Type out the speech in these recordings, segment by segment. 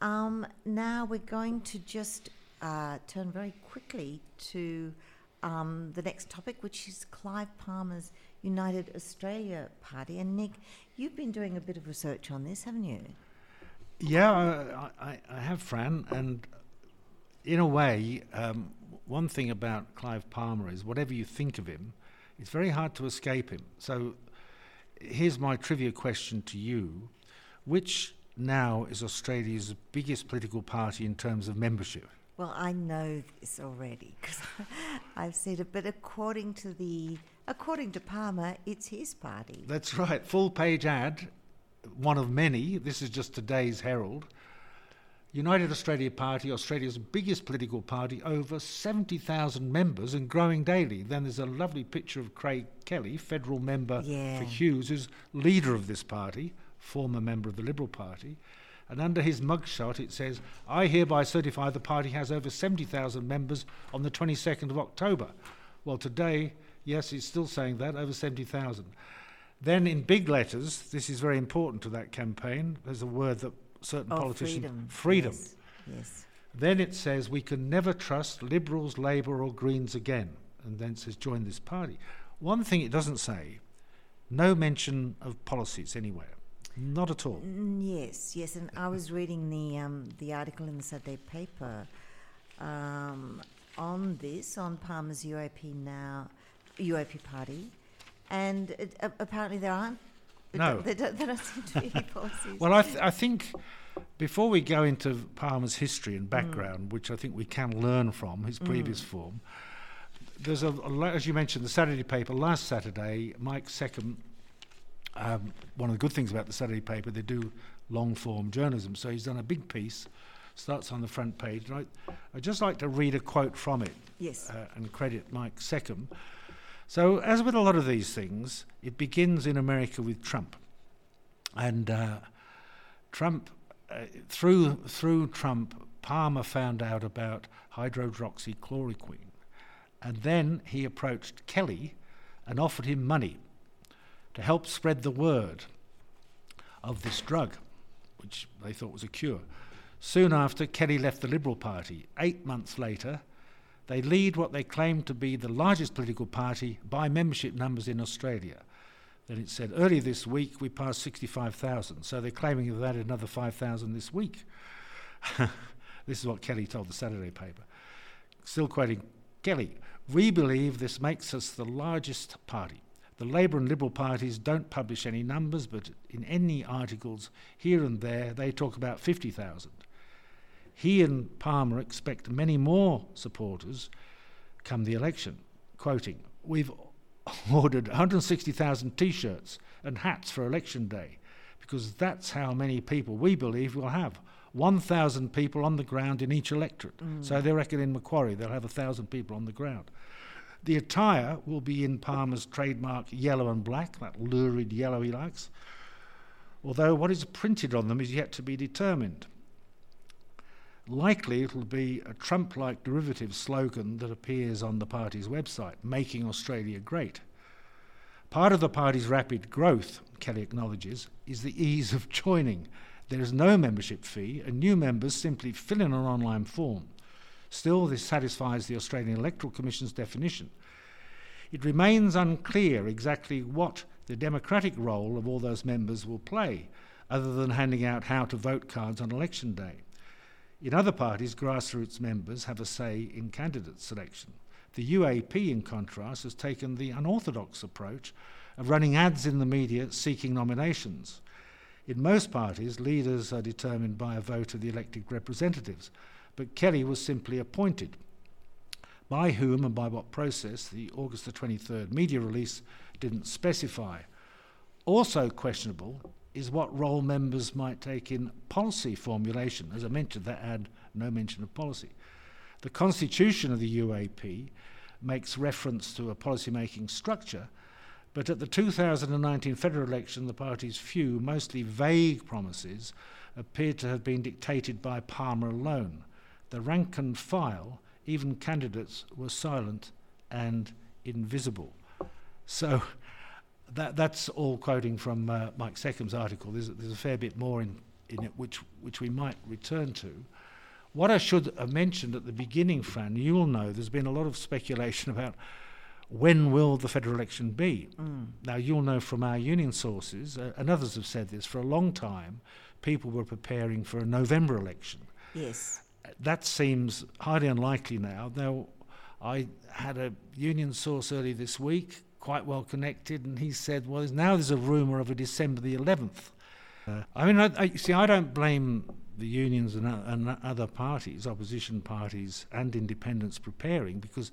Um, now we're going to just uh, turn very quickly to um, the next topic, which is Clive Palmer's United Australia Party. And Nick, you've been doing a bit of research on this, haven't you? Yeah, I, I, I have, Fran, and in a way, um, one thing about Clive Palmer is whatever you think of him, it's very hard to escape him. So here's my trivia question to you. Which now is Australia's biggest political party in terms of membership? Well, I know this already because I've said it. But according to the according to Palmer, it's his party. That's right. Full page ad, one of many. This is just today's Herald. United Australia Party, Australia's biggest political party, over 70,000 members and growing daily. Then there's a lovely picture of Craig Kelly, federal member Yeah. for Hughes, who's leader of this party, former member of the Liberal Party. And under his mugshot, it says, I hereby certify the party has over 70,000 members on the 22nd of October. Well, today, yes, he's still saying that, over 70,000. Then in big letters, this is very important to that campaign, there's a word that certain Oh, politicians freedom. freedom. Yes. yes. Then it says we can never trust Liberals, Labour, or Greens again. And then it says join this party. One thing it doesn't say no mention of policies anywhere. Not at all. Mm, Yes, yes, and I was reading the um, the article in the Saturday paper um, on this on Palmer's UAP now UAP party, and it, a- apparently there aren't. No. there don't, there don't seem to be any policies. Well, I, th- I think before we go into Palmer's history and background, which I think we can learn from his previous form, there's a, a as you mentioned, the Saturday paper last Saturday, Mike Seccombe. Um, one of the good things about the Saturday paper, they do long form journalism. So he's done a big piece, starts on the front page. Right, I'd just like to read a quote from it yes, uh, and credit Mike Seccombe. So, as with a lot of these things, it begins in America with Trump, and uh, Trump, uh, through through Trump, Palmer found out about hydroxychloroquine, and then he approached Kelly and offered him money to help spread the word of this drug, which they thought was a cure. Soon after, Kelly left the Liberal Party. Eight months later, they lead what they claim to be the largest political party by membership numbers in Australia. Then it said earlier this week we passed 65,000, so they're claiming they've added another 5,000 this week. this is what Kelly told the Saturday paper. Still quoting Kelly, we believe this makes us the largest party. The Labour and Liberal parties don't publish any numbers, but in any articles here and there they talk about 50,000. He and Palmer expect many more supporters come the election. Quoting, We've ordered 160,000 t shirts and hats for election day because that's how many people we believe we'll have. 1,000 people on the ground in each electorate. So mm. they reckon in Macquarie they'll have 1,000 people on the ground. The attire will be in Palmer's trademark yellow and black, that lurid yellow he likes, although what is printed on them is yet to be determined. Likely it'll be a Trump like derivative slogan that appears on the party's website, making Australia great. Part of the party's rapid growth, Kelly acknowledges, is the ease of joining. There is no membership fee, and new members simply fill in an online form. Still, this satisfies the Australian Electoral Commission's definition. It remains unclear exactly what the democratic role of all those members will play, other than handing out how to vote cards on election day. In other parties, grassroots members have a say in candidate selection. The UAP, in contrast, has taken the unorthodox approach of running ads in the media seeking nominations. In most parties, leaders are determined by a vote of the elected representatives, but Kelly was simply appointed. By whom and by what process, the August the 23rd media release didn't specify. Also questionable is what role members might take in policy formulation. As I mentioned, that had no mention of policy. The constitution of the UAP makes reference to a policy-making structure, but at the 2019 federal election, the party's few, mostly vague promises appeared to have been dictated by Palmer alone. The rank and file, even candidates, were silent and invisible. So that, that's all quoting from uh, Mike Seccombe's article. There's, there's a fair bit more in, in it, which which we might return to. What I should have mentioned at the beginning, Fran, you'll know there's been a lot of speculation about when will the federal election be. Mm. Now you'll know from our union sources, uh, and others have said this for a long time. People were preparing for a November election. Yes. That seems highly unlikely now. Now, I had a union source early this week, quite well connected, and he said, "Well, now there's a rumour of a December the 11th." Uh, I mean, I, I, see, I don't blame the unions and, uh, and other parties, opposition parties, and independents preparing because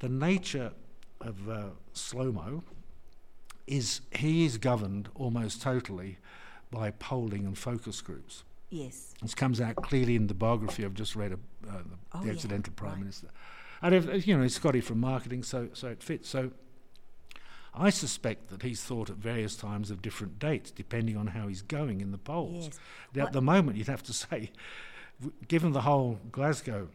the nature of uh, Slomo is he is governed almost totally by polling and focus groups. Yes. This comes out clearly in the biography I've just read of uh, the, Oh, the yeah, accidental prime right. minister. And if, you know, he's Scotty from marketing, so so it fits. So I suspect that he's thought at various times of different dates, depending on how he's going in the polls. Yes. Now, At the moment, you'd have to say, w- given the whole Glasgow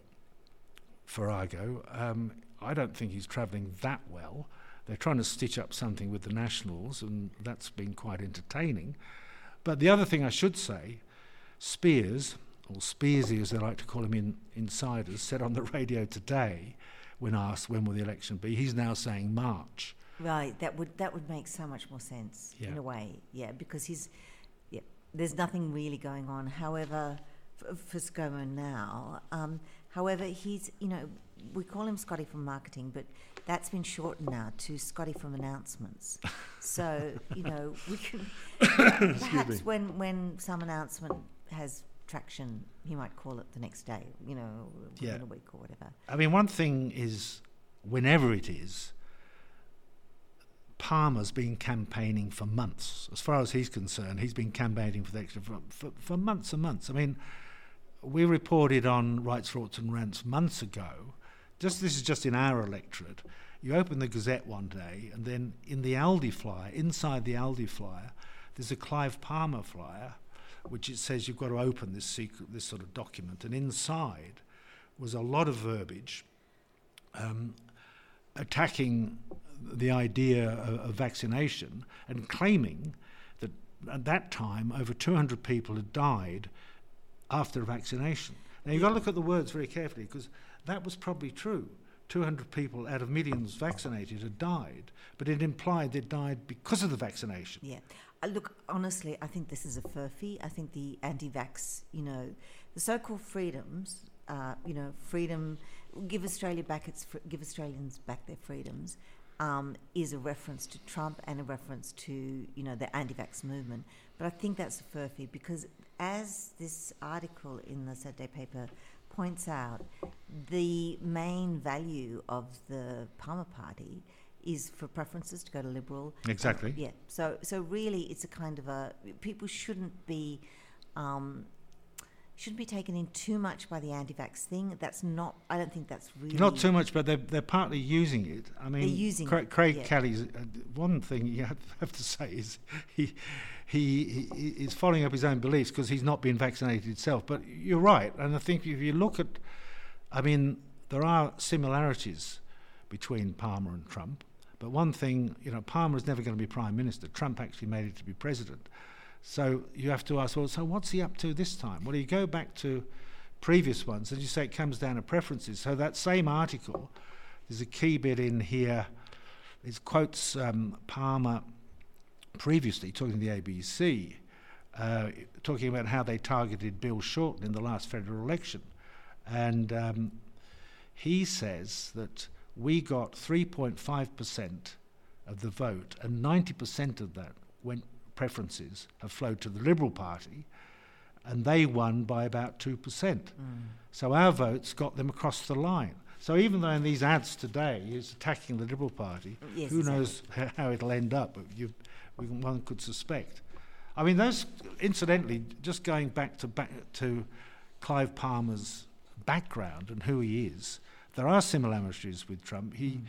farrago, um, I don't think he's travelling that well. They're trying to stitch up something with the Nationals, and that's been quite entertaining. But the other thing I should say, Speers, or Speersy as they like to call him in insiders, said on the radio today, when asked when will the election be, he's now saying March. Right. That would that would make so much more sense in a way. Yeah, because he's yeah. There's nothing really going on. However, for, for ScoMo now. Um, however, he's you know we call him Scotty from marketing, but that's been shortened now to Scotty from announcements. so you know we can perhaps when when some announcement has traction, he might call it the next day. You know, within Yeah. a week or whatever. I mean, one thing is, whenever it is, Palmer's been campaigning for months. As far as he's concerned, he's been campaigning for the extra for, for, for months and months. I mean, we reported on Rights, Rorts and Rants months ago. Just this is just in our electorate. You open the Gazette one day, and then in the Aldi flyer, inside the Aldi flyer, there's a Clive Palmer flyer, which it says you've got to open this secret, this sort of document, and inside was a lot of verbiage um, attacking the idea of, of vaccination and claiming that at that time over 200 people had died after vaccination. Now you've got to look at the words very carefully because that was probably true. 200 people out of millions vaccinated had died, but it implied they died because of the vaccination. Yeah. Look, honestly, I think this is a furphy. I think the anti-vax, you know, the so-called freedoms, uh, you know, freedom, give Australia back its, give Australians back their freedoms, um, is a reference to Trump and a reference to, you know, the anti-vax movement. But I think that's a furphy because, as this article in the Saturday paper points out, the main value of the Palmer Party is for preferences to go to Liberal. Exactly. Yeah. So so really, it's a kind of a people shouldn't be. Um, Shouldn't be taken in too much by the anti-vax thing. That's not. I don't think that's really Not too much, but they're, they're partly using it. I mean, using Cra- it, Craig yeah. Kelly's uh, one thing you have, have to say is he, he he is following up his own beliefs because he's not been vaccinated himself. But you're right, and I think if you look at, I mean, there are similarities between Palmer and Trump. But one thing, you know, Palmer is never going to be prime minister. Trump actually made it to be president. So you have to ask, well, so what's he up to this time? Well, you go back to previous ones, and you say it comes down to preferences. So that same article, there's a key bit in here. It quotes um, Palmer previously talking to the ABC, uh, talking about how they targeted Bill Shorten in the last federal election, and um, he says that we got 3.5 percent of the vote, and 90 percent of that went preferences have flowed to the Liberal Party, and they won by about 2%. Mm. So our votes got them across the line. So even though in these ads today he's attacking the Liberal Party, Yes, who exactly. knows how it'll end up? but You, one could suspect. I mean, those, incidentally, just going back to, back to Clive Palmer's background and who he is, there are similarities with Trump. He,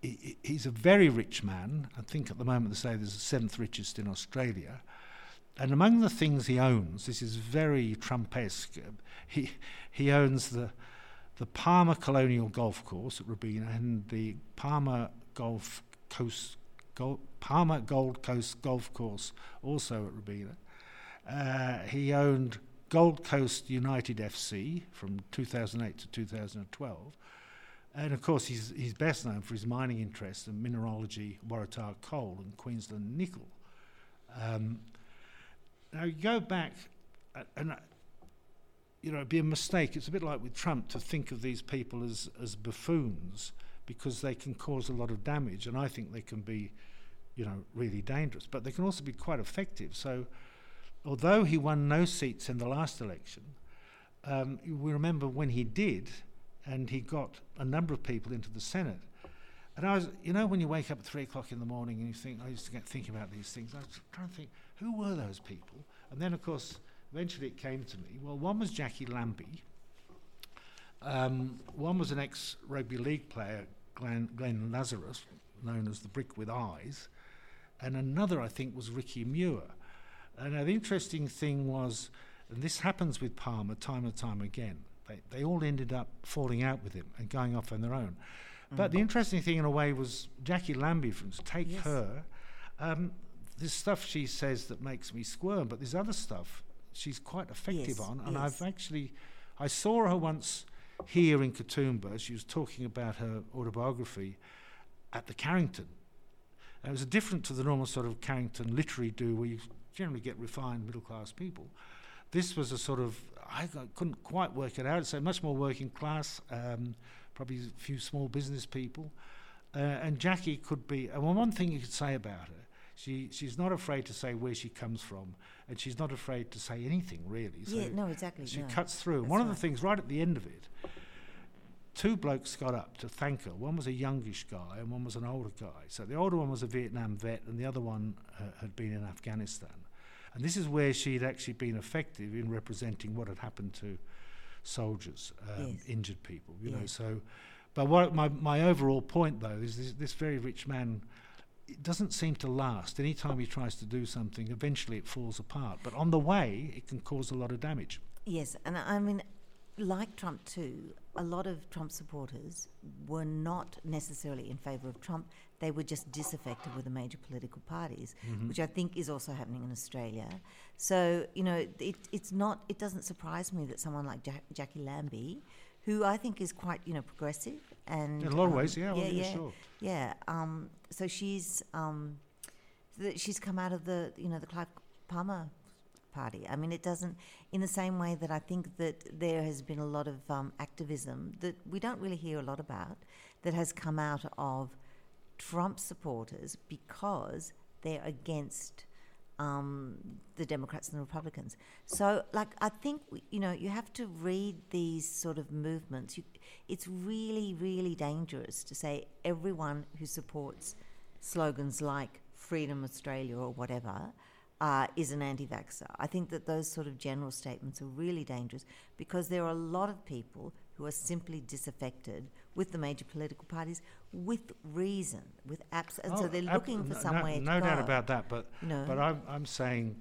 he, he's a very rich man. I think at the moment they say there's the seventh richest in Australia. And among the things he owns, this is very Trumpesque. He he owns the the Palmer Colonial Golf Course at Robina and the Palmer Golf Coast Gol- Palmer Gold Coast Golf Course also at Robina. Uh, he owned Gold Coast United FC from 2008 to 2012. And of course, he's, he's best known for his mining interests in mineralogy, Waratah coal, and Queensland nickel. Um, now, you go back, uh, and uh, you know, it'd be a mistake. It's a bit like with Trump to think of these people as, as buffoons because they can cause a lot of damage, and I think they can be, you know, really dangerous. But they can also be quite effective. So, although he won no seats in the last election, um, we remember when he did, and he got a number of people into the Senate. And I was, you know, when you wake up at three o'clock in the morning and you think, I used to get thinking about these things. I was trying to think, who were those people? And then, of course, eventually it came to me. Well, one was Jackie Lambie. Um, one was an ex-rugby league player, Glenn, Glenn Lazarus, known as the Brick with Eyes, and another, I think, was Ricky Muir. And the interesting thing was, and this happens with Palmer time and time again, they, they all ended up falling out with him and going off on their own. Mm. But the interesting thing, in a way, was Jackie Lambie, for instance, take yes. her. Um, there's stuff she says that makes me squirm, but there's other stuff she's quite effective yes, on. And yes. I've actually, I saw her once here in Katoomba. She was talking about her autobiography at the Carrington. And it was different to the normal sort of Carrington literary do where you generally get refined middle class people. This was a sort of, I couldn't quite work it out. So much more working class, um, probably a few small business people. Uh, and Jackie could be, and one thing you could say about her, she, she's not afraid to say where she comes from, and she's not afraid to say anything, really. So yeah, no, exactly. She no. cuts through. One right. of the things right at the end of it, two blokes got up to thank her. One was a youngish guy and one was an older guy. So the older one was a Vietnam vet and the other one uh, had been in Afghanistan. And this is where she'd actually been effective in representing what had happened to soldiers, um, yes. injured people, you yes. know. So, but what my, my overall point though is this, this very rich man it doesn't seem to last. Anytime he tries to do something, eventually it falls apart. But on the way, it can cause a lot of damage. Yes, and I mean, like Trump too, a lot of Trump supporters were not necessarily in favour of Trump. They were just disaffected with the major political parties, mm-hmm. which I think is also happening in Australia. So you know, it, it's not. It doesn't surprise me that someone like ja- Jackie Lambie, who I think is quite you know progressive and in a lot um, of ways, yeah, yeah, well, yeah, yeah, sure. yeah. Um, so she's um, she's come out of the you know the Clive Palmer party. I mean, it doesn't, in the same way that I think that there has been a lot of um, activism that we don't really hear a lot about that has come out of Trump supporters because they're against um, the Democrats and the Republicans. So, like, I think, you know, you have to read these sort of movements. You, it's really, really dangerous to say everyone who supports slogans like Freedom Australia or whatever uh, is an anti vaxxer. I think that those sort of general statements are really dangerous because there are a lot of people who are simply disaffected with the major political parties with reason, with apps, and oh, so they're looking for somewhere no, no doubt about that. But no. but I'm I'm saying,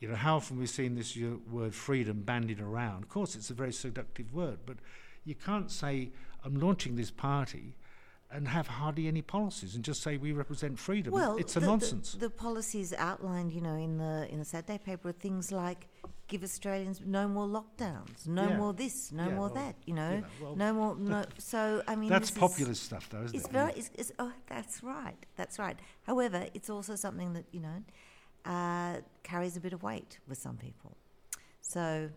you know, how often we've seen this word freedom bandied around. Of course, it's a very seductive word, but you can't say I'm launching this party and have hardly any policies and just say we represent freedom. Well, it's a the, nonsense. The, the, policies outlined, you know, in the in the Saturday paper are things like give Australians no more lockdowns, no yeah. more this, no yeah, more well, that, you know, you know well, no more. No, so I mean, that's populist stuff, though, isn't it's it? Very, it's, it's, oh, that's right, that's right. However, it's also something that you know uh, carries a bit of weight with some people. So,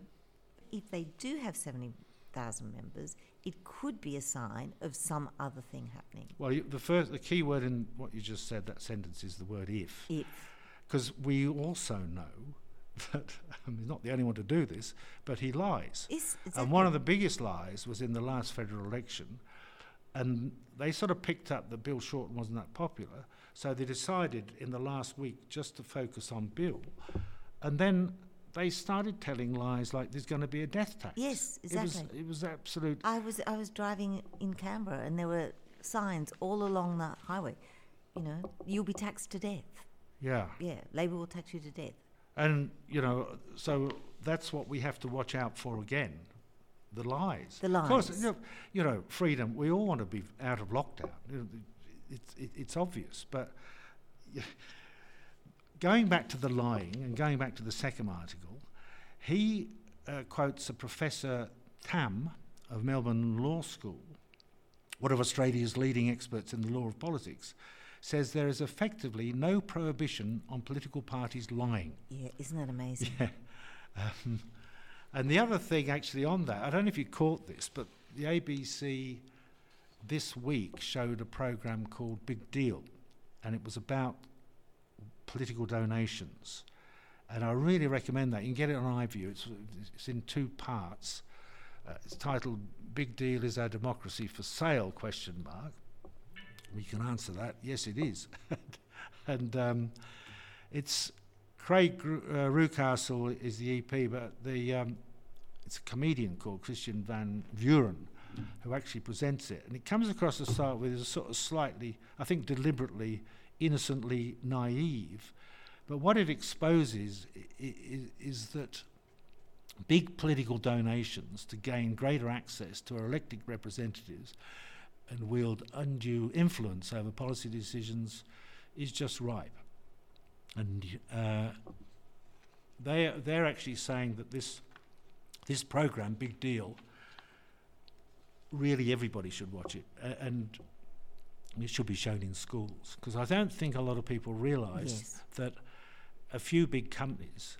if they do have seventy thousand members, it could be a sign of some other thing happening. Well, you, the first, the key word in what you just said, that sentence, is the word if. If. Because we also know that um, he's not the only one to do this, but he lies. Is, exactly. And one of the biggest lies was in the last federal election, and they sort of picked up that Bill Shorten wasn't that popular, so they decided in the last week just to focus on Bill. And then they started telling lies like there's going to be a death tax. Yes, exactly. It was, it was absolute. I was I was driving in Canberra and there were signs all along the highway. You know, you'll be taxed to death. Yeah. Yeah, Labor will tax you to death. And you know, so that's what we have to watch out for again. The lies. The lies. Of course, you know, you know, freedom. We all want to be out of lockdown. You know, it's it, it's obvious, but. Going back to the lying and going back to the second article, he uh, quotes a Professor Tham of Melbourne Law School, one of Australia's leading experts in the law of politics, says there is effectively no prohibition on political parties lying. Yeah, isn't that amazing? Yeah. Um, and the other thing, actually, on that, I don't know if you caught this, but the ABC this week showed a program called Big Deal, and it was about political donations. And I really recommend that. You can get it on iView. It's, it's in two parts. Uh, it's titled "Big Deal: Is Our Democracy for Sale?" Question mark. We can answer that. Yes, it is. and um, it's Craig uh, Reucassel is the EP, but the um, it's a comedian called Christiaan Van Vuuren who actually presents it, and it comes across to start with a sort of slightly, I think, deliberately, innocently naive. But what it exposes is, is that big political donations to gain greater access to our elected representatives and wield undue influence over policy decisions is just ripe. And uh, they they're actually saying that this this program, big deal, really everybody should watch it, uh, and it should be shown in schools because I don't think a lot of people realise Yes. that a few big companies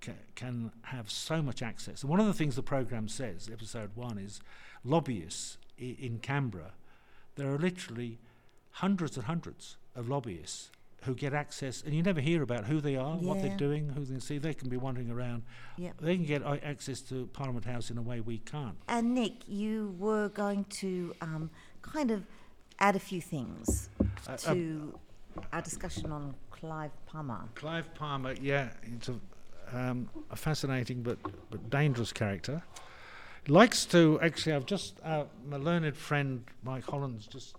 ca- can have so much access. And one of the things the program says, episode one, is lobbyists I- in Canberra. There are literally hundreds and hundreds of lobbyists who get access, and you never hear about who they are, what they're doing, who they see. They can be wandering around. Yeah. They can get uh, access to Parliament House in a way we can't. And Nick, you were going to um, kind of add a few things Uh, uh, to our discussion on Clive Palmer. Clive Palmer, yeah, it's a, um, a fascinating but, but dangerous character. Likes to actually. I've just uh, my learned friend Mike Holland's just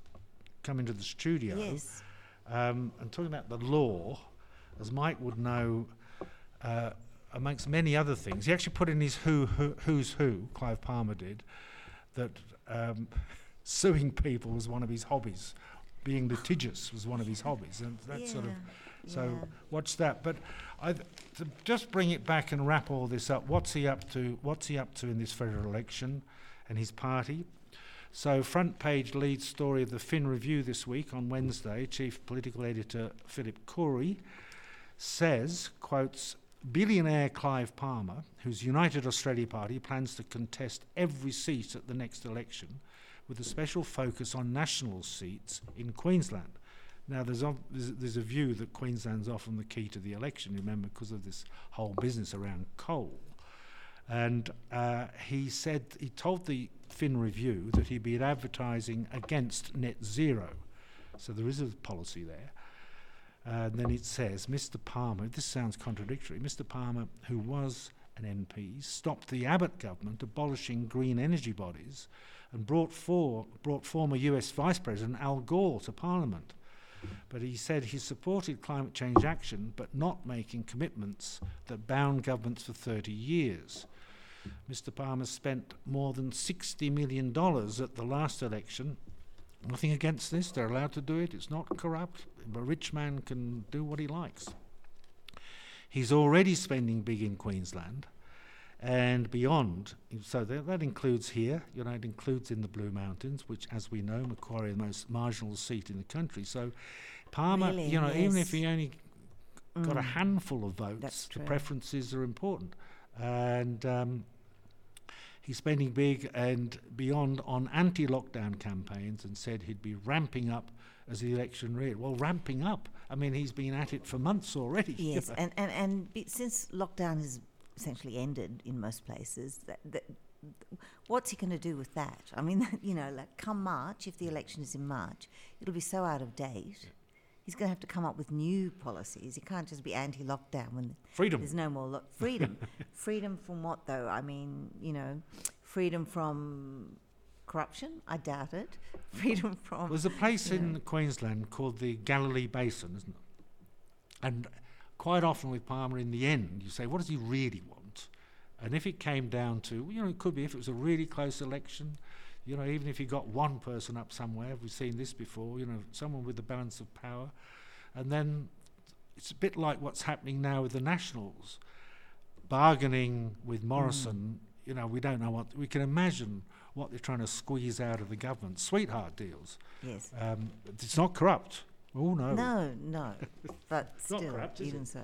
come into the studio. Yes. Um, and talking about the law, as Mike would know, uh, amongst many other things, he actually put in his who, who who's who. Clive Palmer did that. Um, suing people was one of his hobbies. Being litigious was one of his hobbies, and that sort of so yeah. watch that. But I, th- to just bring it back and wrap all this up, what's he up to? What's he up to in this federal election, and his party? So front page lead story of the Fin Review this week on Wednesday. Chief political editor Phillip Coorey says, quotes. Billionaire Clive Palmer, whose United Australia Party plans to contest every seat at the next election, with a special focus on national seats in Queensland. Now, there's, ob- there's, a view that Queensland's often the key to the election, remember, because of this whole business around coal. And uh, he said, he told the Fin Review that he'd be advertising against net zero. So there is a policy there. Uh, and then it says, Mr. Palmer, this sounds contradictory, Mr. Palmer, who was an MP, stopped the Abbott government abolishing green energy bodies and brought, for, brought former US Vice President Al Gore to Parliament. But he said he supported climate change action, but not making commitments that bound governments for 30 years. Mr. Palmer spent more than $60 million at the last election. Nothing against this, they're allowed to do it, it's not corrupt. A rich man can do what he likes. He's already spending big in Queensland and beyond. So that, that includes here, you know, it includes in the Blue Mountains, which, as we know, Macquarie is the most marginal seat in the country. So Palmer, Really? you know, even if he only got a Mm. handful of votes, the preferences are important. And um, he's spending big and beyond on anti-lockdown campaigns and said he'd be ramping up as the election reared. Well, ramping up. I mean, he's been at it for months already. you Yes, know. and, and, and be, since lockdown has essentially ended in most places, that, that, what's he going to do with that? I mean, you know, like come March, if the election is in March, it'll be so out of date. He's going to have to come up with new policies. He can't just be anti-lockdown when Freedom. there's no more lo- freedom. freedom from what, though? I mean, you know, freedom from corruption? I doubt it. Freedom from There's a place in know. Queensland called the Galilee Basin, isn't it? And quite often with Palmer, in the end, you say, what does he really want? And if it came down to, you know, it could be if it was a really close election, you know, even if you got one person up somewhere, we've seen this before, you know, someone with the balance of power. And then it's a bit like what's happening now with the Nationals. bargaining with Morrison, mm. you know, we don't know what we can imagine what they're trying to squeeze out of the government. Sweetheart deals. Yes. Um, it's not corrupt. Oh no. No, no. But still, corrupt, even so.